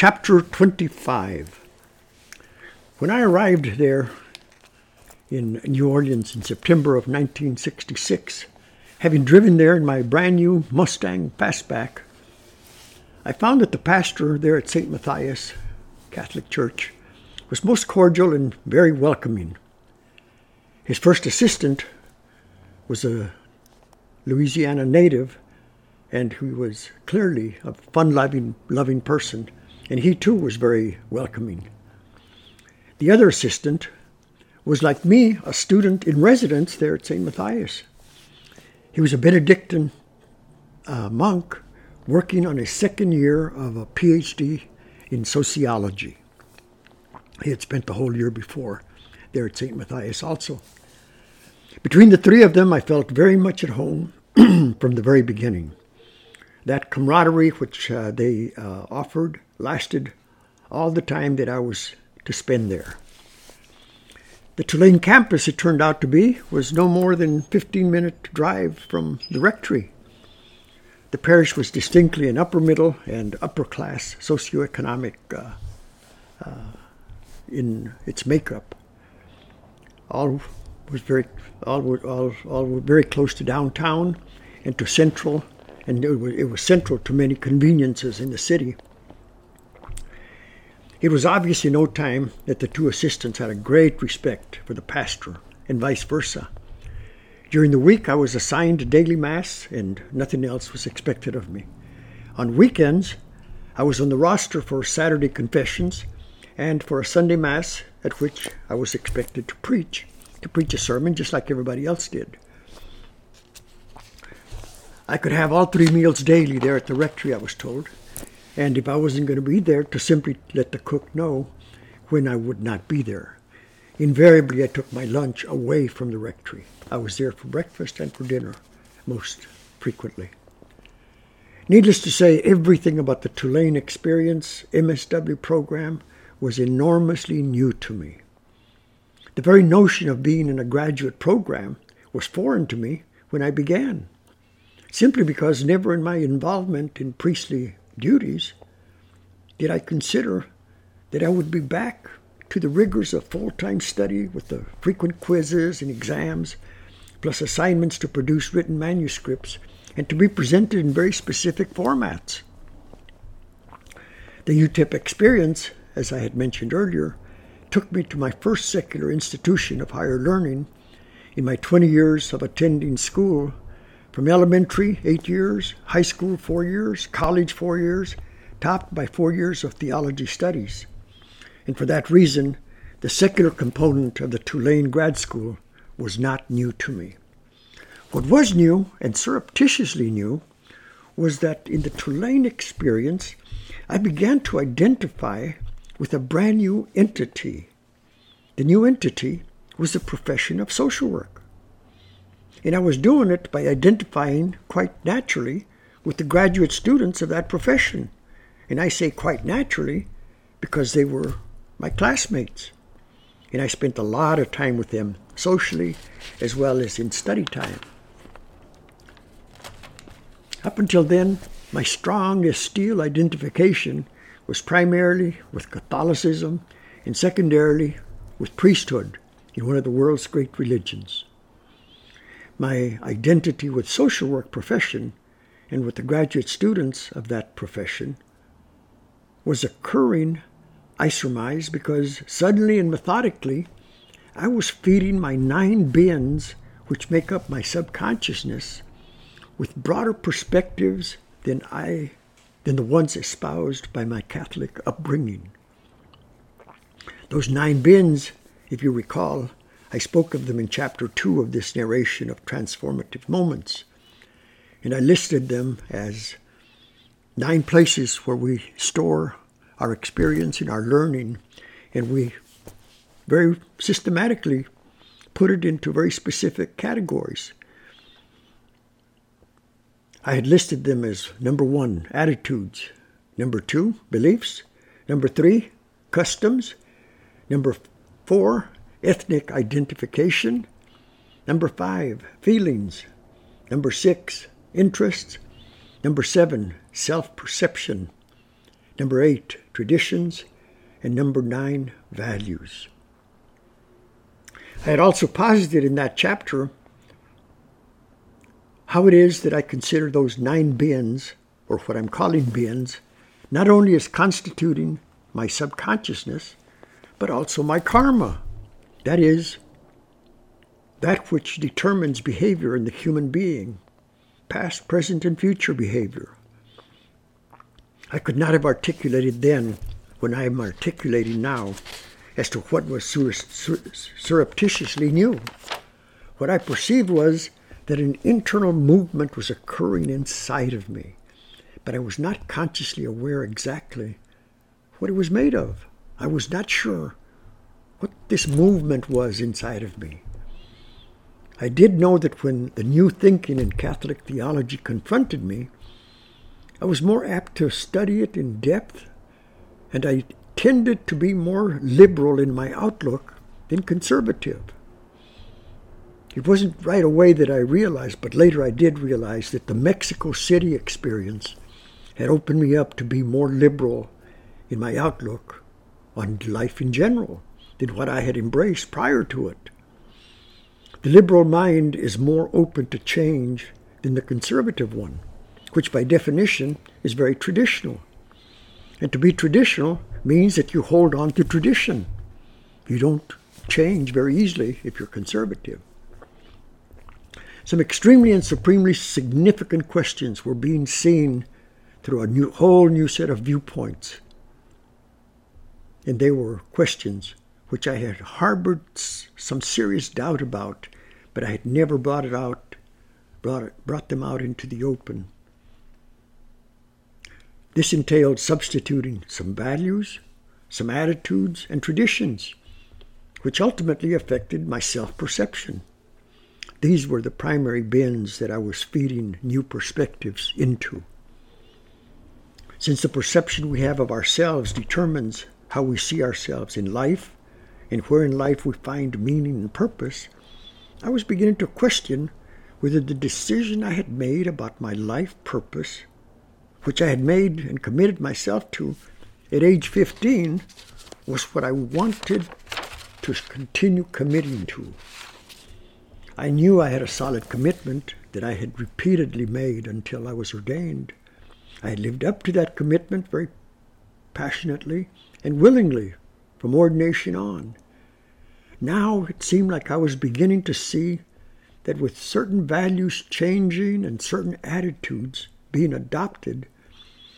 Chapter 25 When I arrived there in New Orleans in September of 1966, having driven there in my brand new Mustang Fastback, I found that the pastor there at St. Matthias Catholic Church was most cordial and very welcoming. His first assistant was a Louisiana native, and he was clearly a fun-loving, loving person and he too was very welcoming. The other assistant was, like me, a student in residence there at St. Matthias. He was a Benedictine uh, monk working on his second year of a PhD in sociology. He had spent the whole year before there at St. Matthias also. Between the three of them, I felt very much at home from the very beginning. That camaraderie which uh, they uh, offered lasted all the time that I was to spend there. The Tulane campus, it turned out to be, was no more than 15 minute drive from the rectory. The parish was distinctly an upper middle and upper class socioeconomic uh, uh, in its makeup. All was very all all, all were very close to downtown and to central, and it was, it was central to many conveniences in the city. It was obvious in no time that the two assistants had a great respect for the pastor and vice versa. During the week, I was assigned daily mass, and nothing else was expected of me. On weekends, I was on the roster for Saturday confessions and for a Sunday mass at which I was expected to preach, to preach a sermon just like everybody else did. I could have all three meals daily there at the rectory, I was told, and if I wasn't going to be there, to simply let the cook know when I would not be there. Invariably, I took my lunch away from the rectory. I was there for breakfast and for dinner, most frequently. Needless to say, everything about the Tulane Experience MSW program was enormously new to me. The very notion of being in a graduate program was foreign to me when I began, simply because never in my involvement in priestly duties, did I consider that I would be back to the rigors of full time study with the frequent quizzes and exams, plus assignments to produce written manuscripts and to be presented in very specific formats. The UTEP experience, as I had mentioned earlier, took me to my first secular institution of higher learning in my 20 years of attending school from elementary, eight years, high school, four years, college, four years, topped by four years of theology studies. And for that reason, the secular component of the Tulane grad school was not new to me. What was new, and surreptitiously new, was that in the Tulane experience, I began to identify with a brand new entity. The new entity was the profession of social work. And I was doing it by identifying quite naturally with the graduate students of that profession. And I say quite naturally because they were my classmates. And I spent a lot of time with them socially as well as in study time. Up until then, my strongest steel identification was primarily with Catholicism and secondarily with priesthood in one of the world's great religions my identity with social work profession and with the graduate students of that profession was occurring, I surmise, because suddenly and methodically I was feeding my nine bins, which make up my subconsciousness, with broader perspectives than I than the ones espoused by my Catholic upbringing. Those nine bins, if you recall, I spoke of them in chapter 2 of this narration of transformative moments. And I listed them as nine places where we store our experience and our learning, and we very systematically put it into very specific categories. I had listed them as number one, attitudes, number two, beliefs, number three, customs, number four, ethnic identification. Number five, feelings. Number six, interests. Number seven, self perception. Number eight, traditions, and number nine, values. I had also posited in that chapter how it is that I consider those nine bins, or what I'm calling bins, not only as constituting my subconsciousness, but also my karma. That is, that which determines behavior in the human being, past, present, and future behavior. I could not have articulated then when I am articulating now as to what was surreptitiously new. What I perceived was that an internal movement was occurring inside of me, but I was not consciously aware exactly what it was made of. I was not sure what this movement was inside of me. I did know that when the new thinking in Catholic theology confronted me, I was more apt to study it in depth, and I tended to be more liberal in my outlook than conservative. It wasn't right away that I realized, but later I did realize that the Mexico City experience had opened me up to be more liberal in my outlook on life in general than what I had embraced prior to it. The liberal mind is more open to change than the conservative one, which by definition is very traditional. And to be traditional means that you hold on to tradition. You don't change very easily if you're conservative. Some extremely and supremely significant questions were being seen through a new, whole new set of viewpoints. And they were questions which I had harbored some serious doubt about, but I had never brought it out, brought, it, brought them out into the open. This entailed substituting some values, some attitudes, and traditions, which ultimately affected my self perception. These were the primary bins that I was feeding new perspectives into. Since the perception we have of ourselves determines how we see ourselves in life and where in life we find meaning and purpose, I was beginning to question whether the decision I had made about my life purpose, which I had made and committed myself to at age 15, was what I wanted to continue committing to. I knew I had a solid commitment that I had repeatedly made until I was ordained. I had lived up to that commitment very passionately and willingly from ordination on. Now it seemed like I was beginning to see that with certain values changing and certain attitudes being adopted,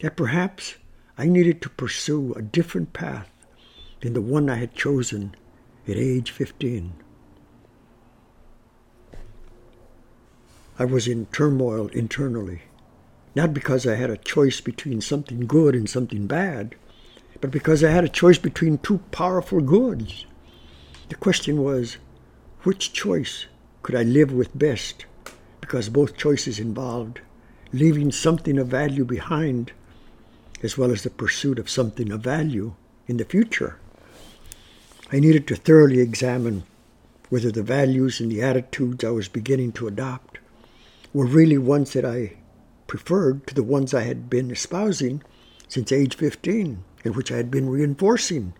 that perhaps I needed to pursue a different path than the one I had chosen at age 15. I was in turmoil internally, not because I had a choice between something good and something bad, but because I had a choice between two powerful goods. The question was, which choice could I live with best? Because both choices involved leaving something of value behind, as well as the pursuit of something of value in the future. I needed to thoroughly examine whether the values and the attitudes I was beginning to adopt were really ones that I preferred to the ones I had been espousing since age 15 and which I had been reinforcing.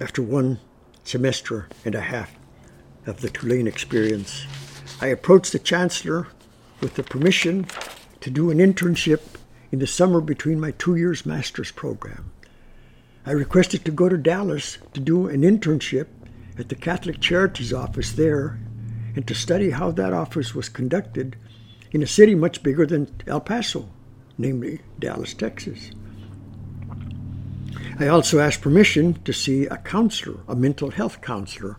After one semester and a half of the Tulane experience, I approached the chancellor with the permission to do an internship in the summer between my two years master's program. I requested to go to Dallas to do an internship at the Catholic Charities office there and to study how that office was conducted in a city much bigger than El Paso, namely Dallas, Texas. I also asked permission to see a counselor, a mental health counselor,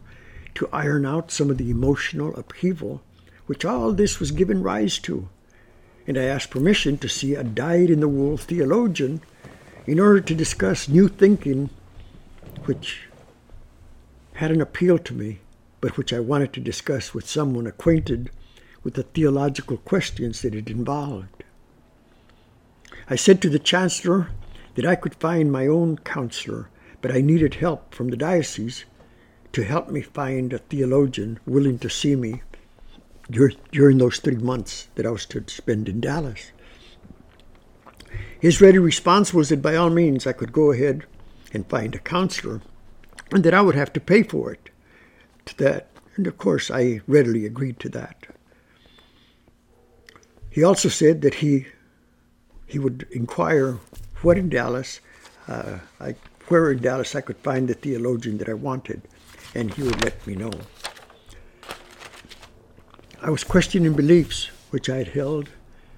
to iron out some of the emotional upheaval which all this was given rise to. And I asked permission to see a dyed in the wool theologian in order to discuss new thinking which had an appeal to me, but which I wanted to discuss with someone acquainted with the theological questions that it involved. I said to the chancellor that I could find my own counselor, but I needed help from the diocese to help me find a theologian willing to see me during those three months that I was to spend in Dallas. His ready response was that by all means I could go ahead and find a counselor and that I would have to pay for it. To that, and of course I readily agreed to that. He also said that he he would inquire what in Dallas, uh, I, where in Dallas I could find the theologian that I wanted, and he would let me know. I was questioning beliefs which I had held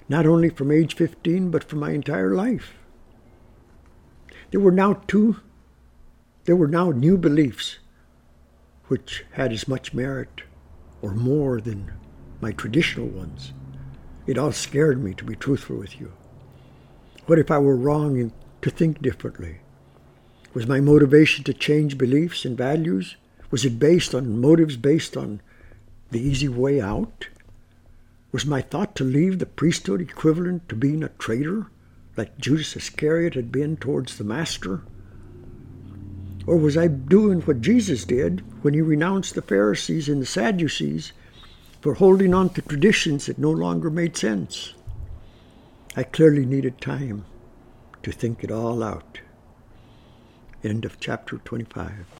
not only from age 15 but for my entire life. There were now two there were now new beliefs which had as much merit or more than my traditional ones. It all scared me to be truthful with you. What if I were wrong to think differently? Was my motivation to change beliefs and values? Was it based on motives based on the easy way out? Was my thought to leave the priesthood equivalent to being a traitor, like Judas Iscariot had been towards the Master? Or was I doing what Jesus did when he renounced the Pharisees and the Sadducees for holding on to traditions that no longer made sense? I clearly needed time to think it all out. End of chapter 25.